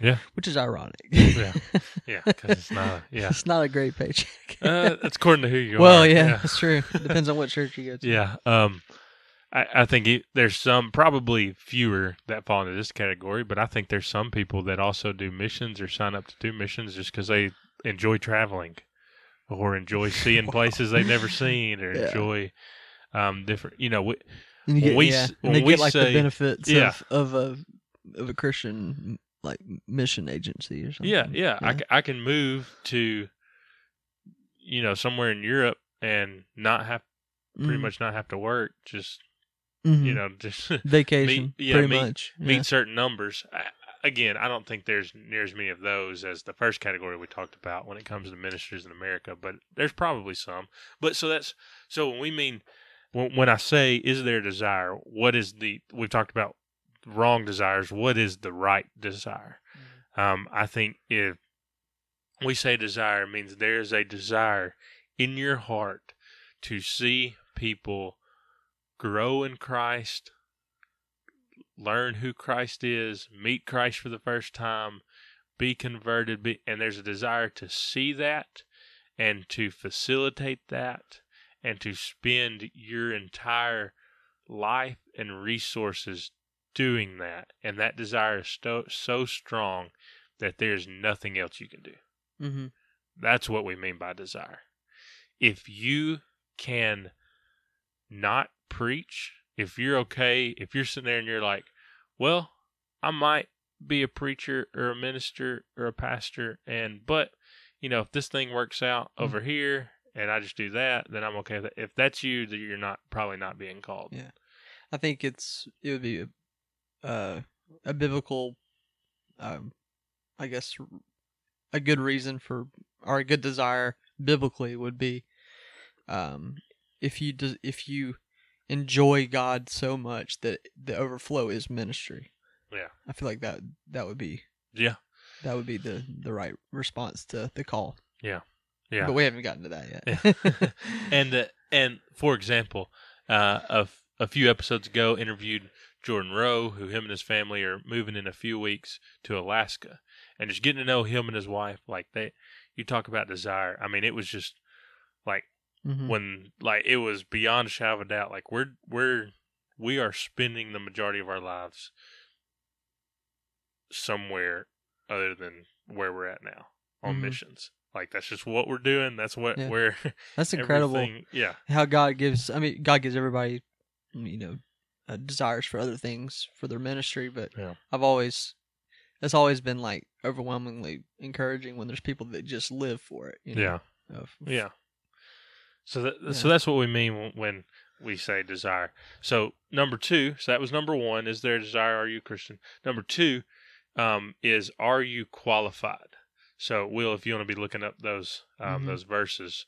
Yeah. which is ironic. Yeah. yeah, because it's not. Yeah, it's not a great paycheck. uh, that's according to who you well, are. Well, yeah, that's true. Depends on what church you go to. yeah. Um, I, I think it, there's some probably fewer that fall into this category, but I think there's some people that also do missions or sign up to do missions just because they enjoy traveling or enjoy seeing places they've never seen or Yeah. enjoy um different. You know, we, you get, we yeah, and they we get like say- the benefits Yeah. of, of a of a Christian like mission agency or something. Yeah, yeah. I, Yeah. ca- I can move to, you know, somewhere in Europe and not have pretty Mhm. much not have to work. Just Mhm. you know, just vacation, meet- yeah, pretty meet- much. meet certain numbers. I, again, I don't think there's near as many of those as the first category we talked about when it comes to ministers in America, but there's probably some. But so that's so when we mean when, when I say is there a desire, what is the we've talked about wrong desires, what is the right desire? Um, I think if we say desire means there is a desire in your heart to see people grow in Christ, learn who Christ is, meet Christ for the first time, be converted, be, and there's a desire to see that and to facilitate that and to spend your entire life and resources doing that. And that desire is so, so strong that there's nothing else you can do. Mm-hmm. That's what we mean by desire. If you can not preach, if you're okay, if you're sitting there and you're like, well, I might be a preacher or a minister or a pastor, and but you know, if this thing works out over here and I just do that, then I'm okay with it. If that's you, then you're not probably not being called. Yeah. I think it's it would be a, uh, a biblical, um, I guess, a good reason for or a good desire biblically would be, um, if you des- if you enjoy God so much that the overflow is ministry. Yeah. I feel like that that would be Yeah. that would be the the right response to the call. Yeah. But we haven't gotten to that yet. and uh, and for example, uh, a, f- a few episodes ago, interviewed Jordan Rowe, who him and his family are moving in a few weeks to Alaska, and just getting to know him and his wife, like they, you talk about desire. I mean, it was just like Mhm. when like it was beyond a shadow of a doubt. Like we're we're we are spending the majority of our lives somewhere other than where we're at now on Mhm. missions. Like that's just what we're doing. That's what Yeah. we're That's incredible. Yeah, how God gives. I mean, God gives everybody, you know, uh, desires for other things for their ministry. But Yeah. I've always, it's always been like overwhelmingly encouraging when there's people that just live for it. You know, yeah, of- yeah. So that Yeah. so that's what we mean when- we say desire. So number two, so that was number one. Is there a desire? Are you Christian? Number two, um, is are you qualified? So Will, if you want to be looking up those um, Mhm. those verses,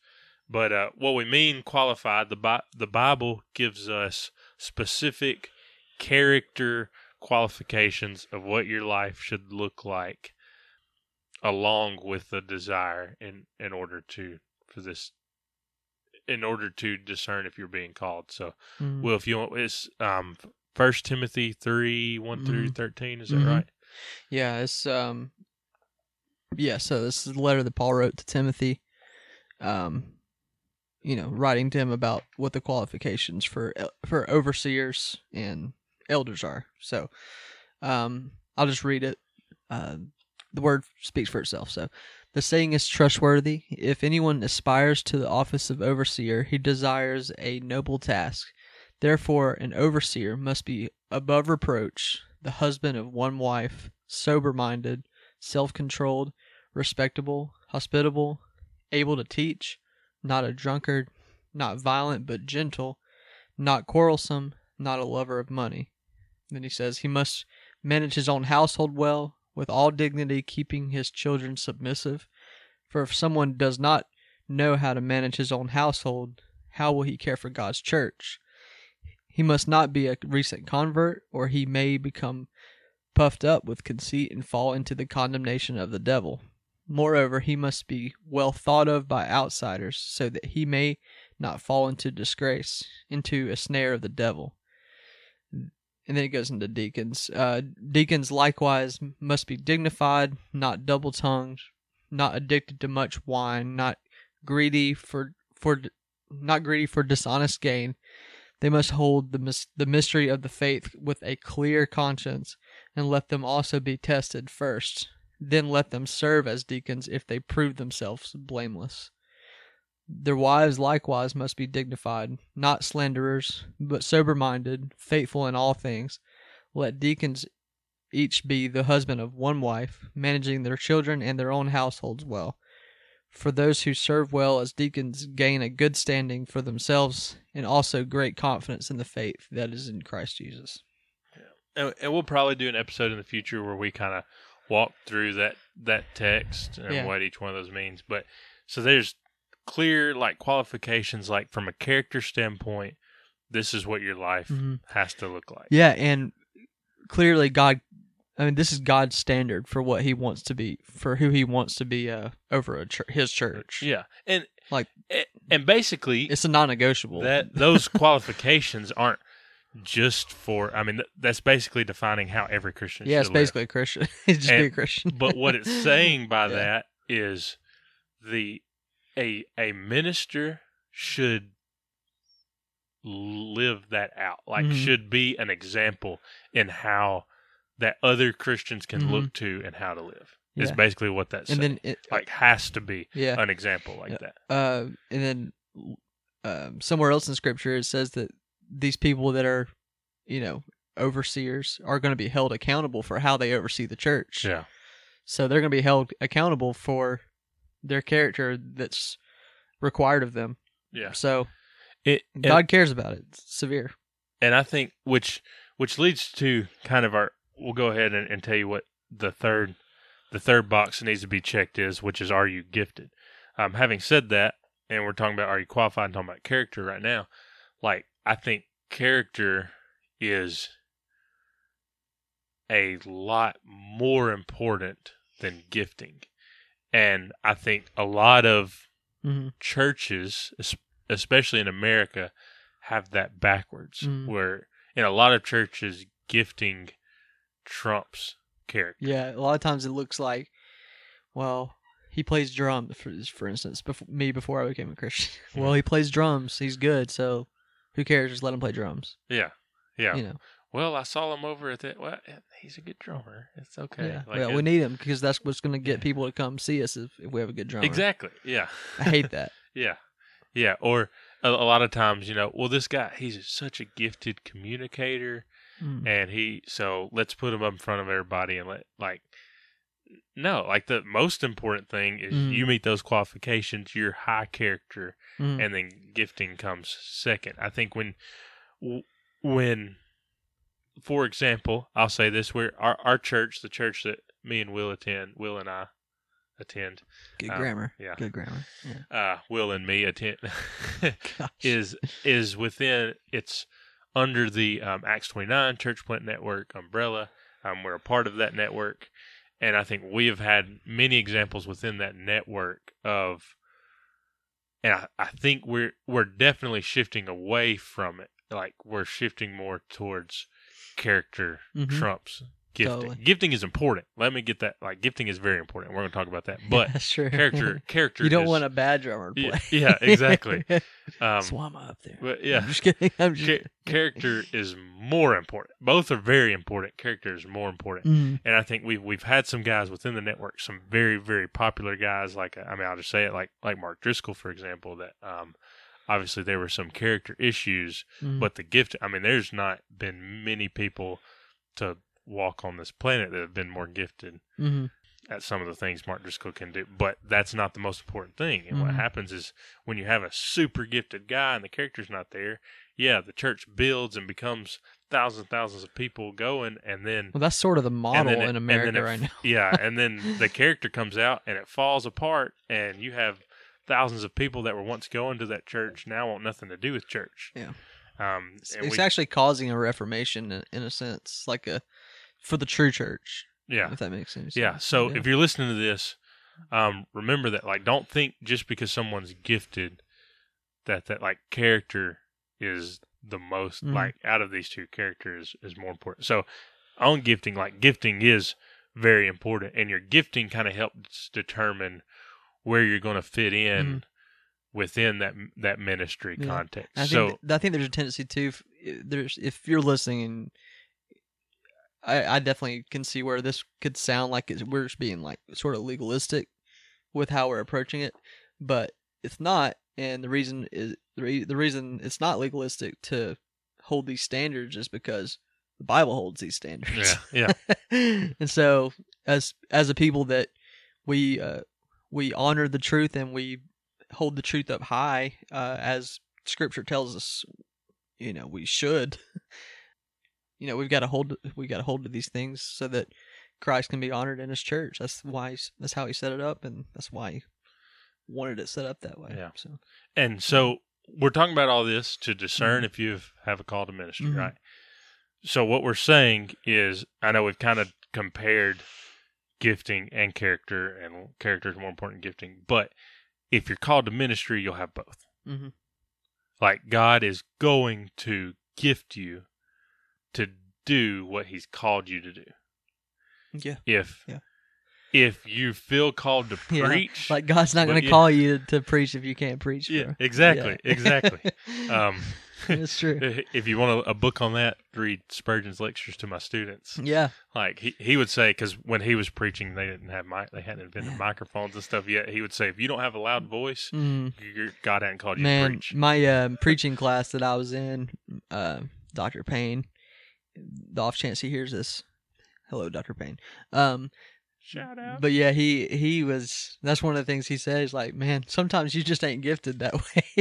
but uh, what we mean qualified, the Bi- the Bible gives us specific character qualifications of what your life should look like along with the desire in in order to for this in order to discern if you're being called. So, Mhm. well, if you want, it's um First Timothy three one through Mhm. thirteen. Is that Mhm. right? Yeah, it's um yeah, so this is the letter that Paul wrote to Timothy. Um you know, writing to him about what the qualifications for for overseers and elders are. So, um I'll just read it. Uh, the word speaks for itself. So, the saying is trustworthy. If anyone aspires to the office of overseer, he desires a noble task. Therefore, an overseer must be above reproach, the husband of one wife, sober minded, self controlled, respectable, hospitable, able to teach, not a drunkard, not violent but gentle, not quarrelsome, not a lover of money. Then he says he must manage his own household well, with all dignity, keeping his children submissive. For if someone does not know how to manage his own household, how will he care for God's church? He must not be a recent convert, or he may become puffed up with conceit and fall into the condemnation of the devil. Moreover, he must be well thought of by outsiders, so that he may not fall into disgrace, into a snare of the devil. And then it goes into deacons. Uh, deacons likewise must be dignified, not double tongued, not addicted to much wine, not greedy for for not greedy for dishonest gain. They must hold the mys- the mystery of the faith with a clear conscience, and let them also be tested first. Then let them serve as deacons if they prove themselves blameless. Their wives likewise must be dignified, not slanderers, but sober minded, faithful in all things. Let deacons each be the husband of one wife, managing their children and their own households well. For those who serve well as deacons gain a good standing for themselves and also great confidence in the faith that is in Christ Jesus. And, and we'll probably do an episode in the future where we kind of walk through that that text and Yeah. what each one of those means. But so there's clear like qualifications, like from a character standpoint, this is what your life Mhm. has to look like. Yeah, and clearly God I mean this is God's standard for what he wants to be for who he wants to be uh over a his church. Yeah, and Like- and basically It's a non-negotiable. that those qualifications aren't just for. I mean, th- that's basically defining how every Christian. yeah, it's should live. basically a Christian. It's just be a Christian. but what it's saying by Yeah. that is the a a minister should live that out like Mhm. should be an example in how that other christians can Mhm. look to and how to live is basically what that's and then it, like has to be yeah. an example like Yeah. that uh, and then um, somewhere else in scripture it says that these people that are, you know, overseers are going to be held accountable for how they oversee the church. yeah So they're going to be held accountable for their character that's required of them. yeah So it, and- God cares about it. It's severe. and I think which which leads to kind of our we'll go ahead and, and tell you what the third the third box that needs to be checked is which is are you gifted um having said that and we're talking about are you qualified and talking about character right now like I think character is a lot more important than gifting and I think a lot of hmm churches, especially in America, have that backwards. Mhm. Where in a lot of churches, gifting trumps character. Yeah, a lot of times it looks like, well, he plays drums, for, for instance, before, me before I became a Christian. well, he plays drums. He's good. So who cares? Just let him play drums. Yeah, yeah. You know. Well, I saw him over at that. Well, he's a good drummer. It's okay. Yeah, Like, well, it- we need him because that's what's going to get people to come see us if, if we have a good drummer. exactly. Yeah, I hate that. yeah, yeah. Or a, a lot of times, you know, well, this guy, he's such a gifted communicator. Mm. and he so let's put him up in front of everybody and let like no like the most important thing is Mm. you meet those qualifications you're high character Mm. and then gifting comes second i think when when for example i'll say this where our, our church the church that me and will attend will and i attend Good um, grammar. yeah. Good grammar. Yeah. uh will and me attend is is within it's under the um, Acts 29 Church Plant Network umbrella. Um, we're a part of that network, and I think we have had many examples within that network of and I, I think we're we're definitely shifting away from it. Like we're shifting more towards character Mhm. trumps gifting. Gifting is important. Let me get that. Like gifting is very important. We're going to talk about that. But That's true. character character. you don't is- want a bad drummer to Yeah, play. yeah, exactly. Um, Swama up there. but yeah, I'm just kidding. I'm just Cha- character is more important. Both are very important. Character is more important. Mhm. And I think we've we've had some guys within the network, some very very popular guys. Like I mean, I'll just say it like like Mark Driscoll, for example. That um, obviously there were some character issues, Mhm. but the gift. I mean, there's not been many people to walk on this planet that have been more gifted Mhm. at some of the things Mark Driscoll can do. But that's not the most important thing. And what Mhm. happens is when you have a super gifted guy and the character's not there, yeah, the church builds and becomes thousands and thousands of people going, and then Well, that's sort of the model it- in America it right now. yeah, and then the character comes out and it falls apart, and you have thousands of people that were once going to that church now want nothing to do with church. Yeah. Um, It's, it's we- actually causing a reformation in, in a sense, like a for the true church, yeah, if that makes sense. yeah. So if you're listening to this, um, remember that like don't think just because someone's gifted that that like character is the most Mhm. like out of these two characters is more important. So on gifting, like gifting is very important, and your gifting kind of helps determine where you're going to fit in within that that ministry Mm-hmm. Yeah. context. I think so th- I think there's a tendency too. If, there's if you're listening, and I, I definitely can see where this could sound like it's, we're just being like sort of legalistic with how we're approaching it, but it's not. And the reason is the, re- the reason it's not legalistic to hold these standards is because the Bible holds these standards. yeah, yeah, and so as as a people that we uh, we honor the truth and we hold the truth up high uh, as scripture tells us you know we should you know we've got to hold we got to hold to these things so that Christ can be honored in his church that's why he's, that's how he set it up and that's why he wanted it set up that way Yeah. so And so we're talking about all this to discern if you have a call to ministry, Mhm. right? So what we're saying is, I know we've kind of compared gifting and character, and character is more important than gifting. But if you're called to ministry, you'll have both. Mhm. Like God is going to gift you to do what He's called you to do. yeah If Yeah. if you feel called to Yeah, preach, like God's not going to yeah. call you to preach if you can't preach yeah, bro. exactly, Yeah. exactly. Um, it's true if you want a, a book on that, read Spurgeon's lectures to my students. yeah Like he, he would say, because when he was preaching, they didn't have mic, they hadn't invented Yeah. microphones and stuff yet. He would say, if you don't have a loud voice, mm. God hadn't called you to Man, my um, preaching class that I was in, uh, Dr. Payne, the off chance he hears this, hello, Dr. Payne. Um, Shout out. but yeah, he he was. That's one of the things he says. Like, man, sometimes you just ain't gifted that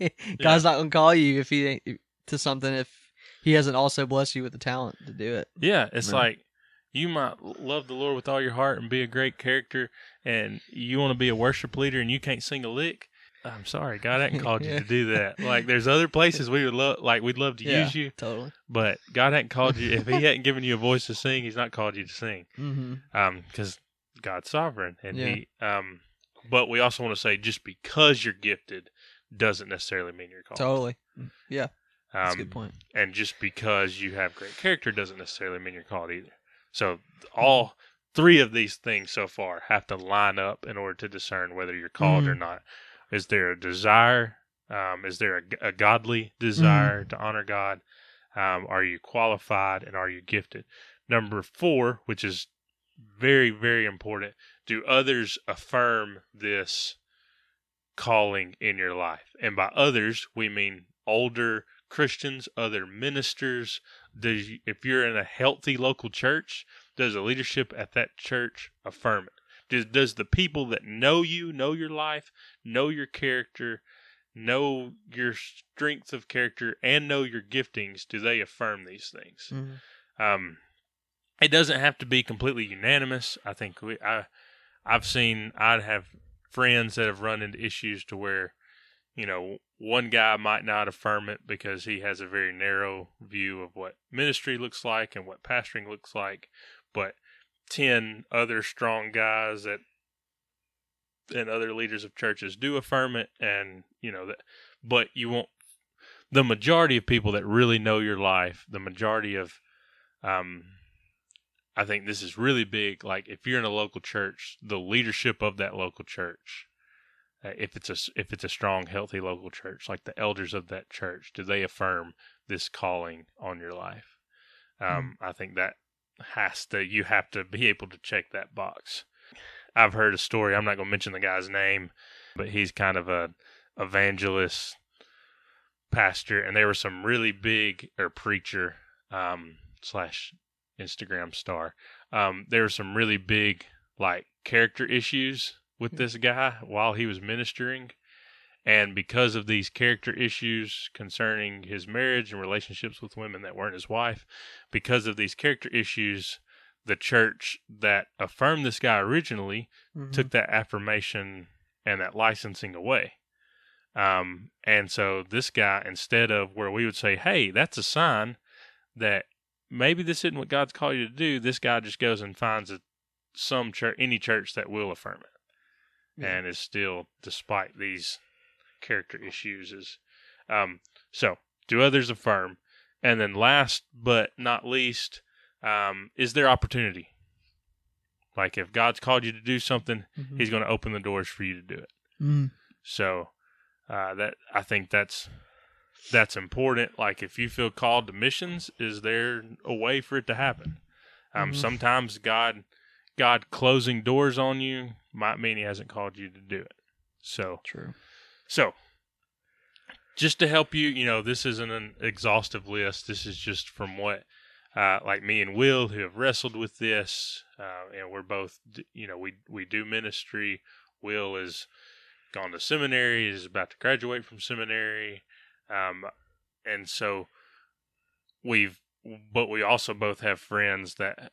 way. God's not gonna call you if he ain't to something if he hasn't also blessed you with the talent to do it. yeah, it's like you might love the Lord with all your heart and be a great character, and you want to be a worship leader and you can't sing a lick. I'm sorry, God hadn't called you Yeah. to do that. Like, there's other places we would love, like we'd love to Yeah. use you, Totally. but God hadn't called you. If He hadn't given you a voice to sing, He's not called you to sing. Mm-hmm. um because god's sovereign and Yeah. he um but we also want to say just because you're gifted doesn't necessarily mean you're called Totally. Yeah, that's a um, good point. and just because you have great character doesn't necessarily mean you're called either so all three of these things so far have to line up in order to discern whether you're called or Mhm. not is there a desire? Um is there a, a godly desire to honor god? Um are you qualified and are you gifted? Number four which is very very important do others affirm this calling in your life? And by others we mean older christians other ministers. Does you, if you're in a healthy local church does the leadership at that church affirm it does, does the people that know you know your life know your character know your strengths of character and know your giftings do they affirm these things Mhm. um, it doesn't have to be completely unanimous. I think we, I, I've seen, I'd have friends that have run into issues to where, you know, one guy might not affirm it because he has a very narrow view of what ministry looks like and what pastoring looks like, but ten other strong guys that and other leaders of churches do affirm it, and you know that, but you won't. The majority of people that really know your life, the majority of, um, I think this is really big. Like if you're in a local church, the leadership of that local church, uh, if it's a if it's a strong, healthy local church, like the elders of that church, do they affirm this calling on your life? Um, I think that has to you have to be able to check that box. I've heard a story. I'm not going to mention the guy's name, but he's kind of a evangelist pastor, and there was some really big or preacher um, slash Instagram star. Um, there were some really big like character issues with this guy while he was ministering. And because of these character issues concerning his marriage and relationships with women that weren't his wife, because of these character issues, the church that affirmed this guy originally Mhm. took that affirmation and that licensing away. Um, and so this guy, instead of where we would say, hey, that's a sign that maybe this isn't what God's called you to do, this guy just goes and finds a, some church, any church that will affirm it, Yeah. and is still, despite these character issues, is um, so do others affirm, and then last but not least, um, is there opportunity? Like if God's called you to do something, Mhm. He's going to open the doors for you to do it. Mm. So uh, that I think that's that's important. Like if you feel called to missions, is there a way for it to happen? Um, Mhm. Sometimes God God closing doors on you might mean He hasn't called you to do it. So True. So just to help you, you know, this isn't an exhaustive list. This is just from what. Uh, like me and Will, who have wrestled with this, uh, and we're both, you know, we we do ministry. Will is gone to seminary, is about to graduate from seminary, um, and so we've, but we also both have friends that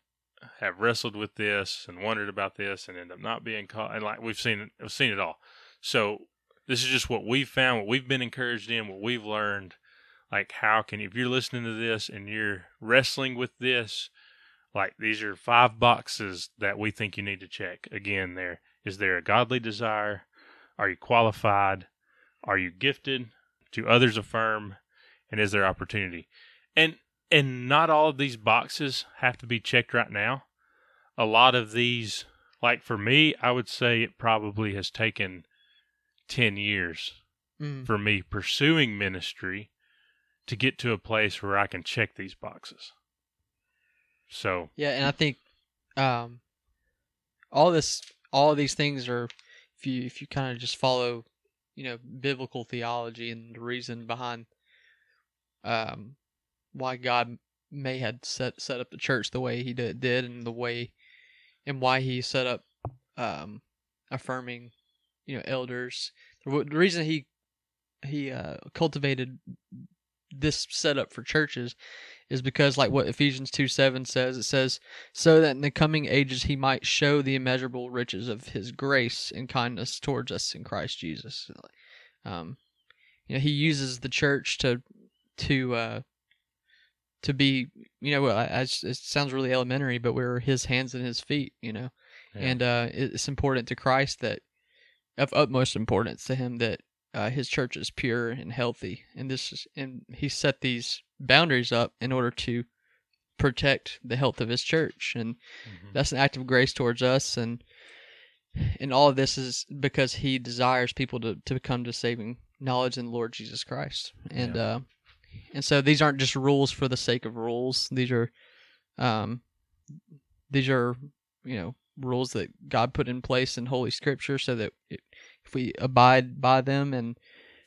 have wrestled with this and wondered about this and end up not being caught, and like we've seen, we've seen it all. So this is just what we've found, what we've been encouraged in, what we've learned. Like, how can if you're listening to this and you're wrestling with this, like these are five boxes that we think you need to check. Again, there is there a godly desire? Are you qualified? Are you gifted? Do others affirm? And is there opportunity? And and not all of these boxes have to be checked right now. A lot of these, like for me, I would say it probably has taken ten years Mm. for me pursuing ministry to get to a place where I can check these boxes. So Yeah, and I think um, all this, all of these things are, if you if you kind of just follow, you know, biblical theology and the reason behind um, why God may had set set up the church the way He did, did and the way and why He set up um, affirming, you know, elders. The reason He He uh, cultivated this setup for churches is because like what Ephesians 2 7 says, it says, so that in the coming ages he might show the immeasurable riches of his grace and kindness towards us in Christ Jesus. Um, you know, he uses the church to to uh, to be, you know, I, I, it sounds really elementary, but we're his hands and his feet, you know, Yeah. and uh, it's important to Christ that of utmost importance to him that uh, his church is pure and healthy, and this is, and he set these boundaries up in order to protect the health of his church, and Mhm. that's an act of grace towards us, and and all of this is because he desires people to to come to saving knowledge in the Lord Jesus Christ, and Yeah. uh, and so these aren't just rules for the sake of rules; these are, um, these are you know rules that God put in place in Holy Scripture, so that if we abide by them and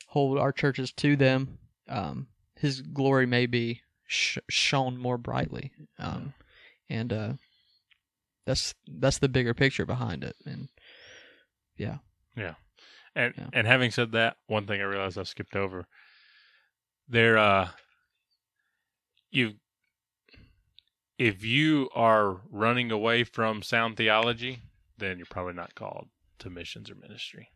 hold our churches to them, um, His glory may be sh- shown more brightly. Um, and uh, that's that's the bigger picture behind it. And And Yeah. and having said that, one thing I realized I skipped over. There, uh, you, if you are running away from sound theology, then you're probably not called to missions or ministry.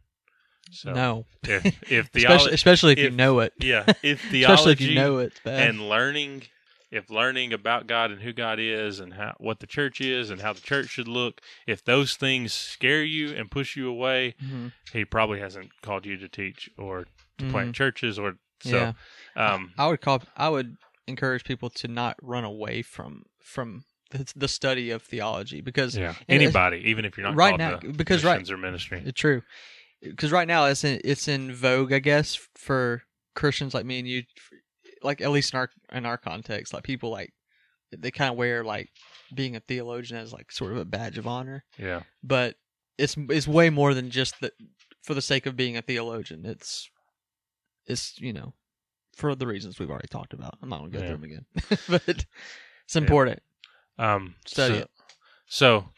So no, if if especially theology, especially if, you know it. yeah, if especially theology if you know bad. and learning if learning about God and who God is and how what the church is and how the church should look, if those things scare you and push you away, Mm-hmm. he probably hasn't called you to teach or to plant Mhm. churches or so. Yeah. Um, I would call. I would encourage people to not run away from from the, the study of theology because yeah, anybody, even if you're not right called now- to because right- missions or ministry. It's true. Because right now it's in it's in vogue, I guess, for Christians like me and you, like at least in our in our context, like people like they kind of wear like being a theologian as like sort of a badge of honor, Yeah, but it's it's way more than just the for the sake of being a theologian. It's it's you know for the reasons we've already talked about. I'm not gonna go Yeah. through them again, but it's important. um, Study so, it. So,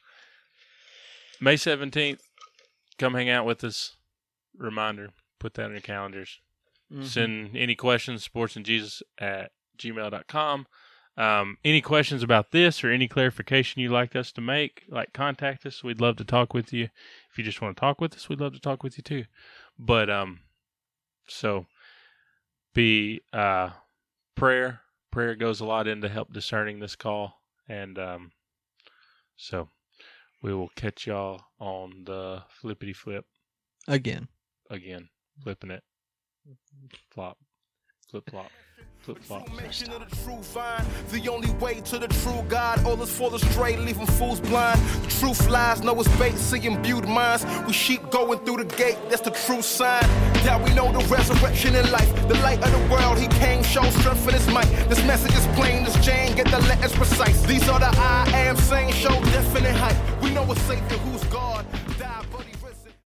May 17th, come hang out with us. Reminder, put that on your calendars. Mhm. Send any questions, sportsandjesus at gmail.com. Um, any questions about this or any clarification you'd like us to make, like contact us. We'd love to talk with you. If you just want to talk with us, we'd love to talk with you too. But, um, so be, uh, prayer. Prayer goes a lot into help discerning this call. And, um, so we will catch y'all on the flippity flip. Again. again, flipping it, flop, flip flop, flip flop. Mention of the true vine, the only way to the true God. All is for the stray, leaving fools blind. The truth lies, no it's bait, seeing beauty minds. We sheep going through the gate, that's the true sign. That we know the resurrection in life, the light of the world. He came, show strength in his might. This message is plain as Jane, get the letters precise. These are the I am saying, show definite height. We know a Savior who's God.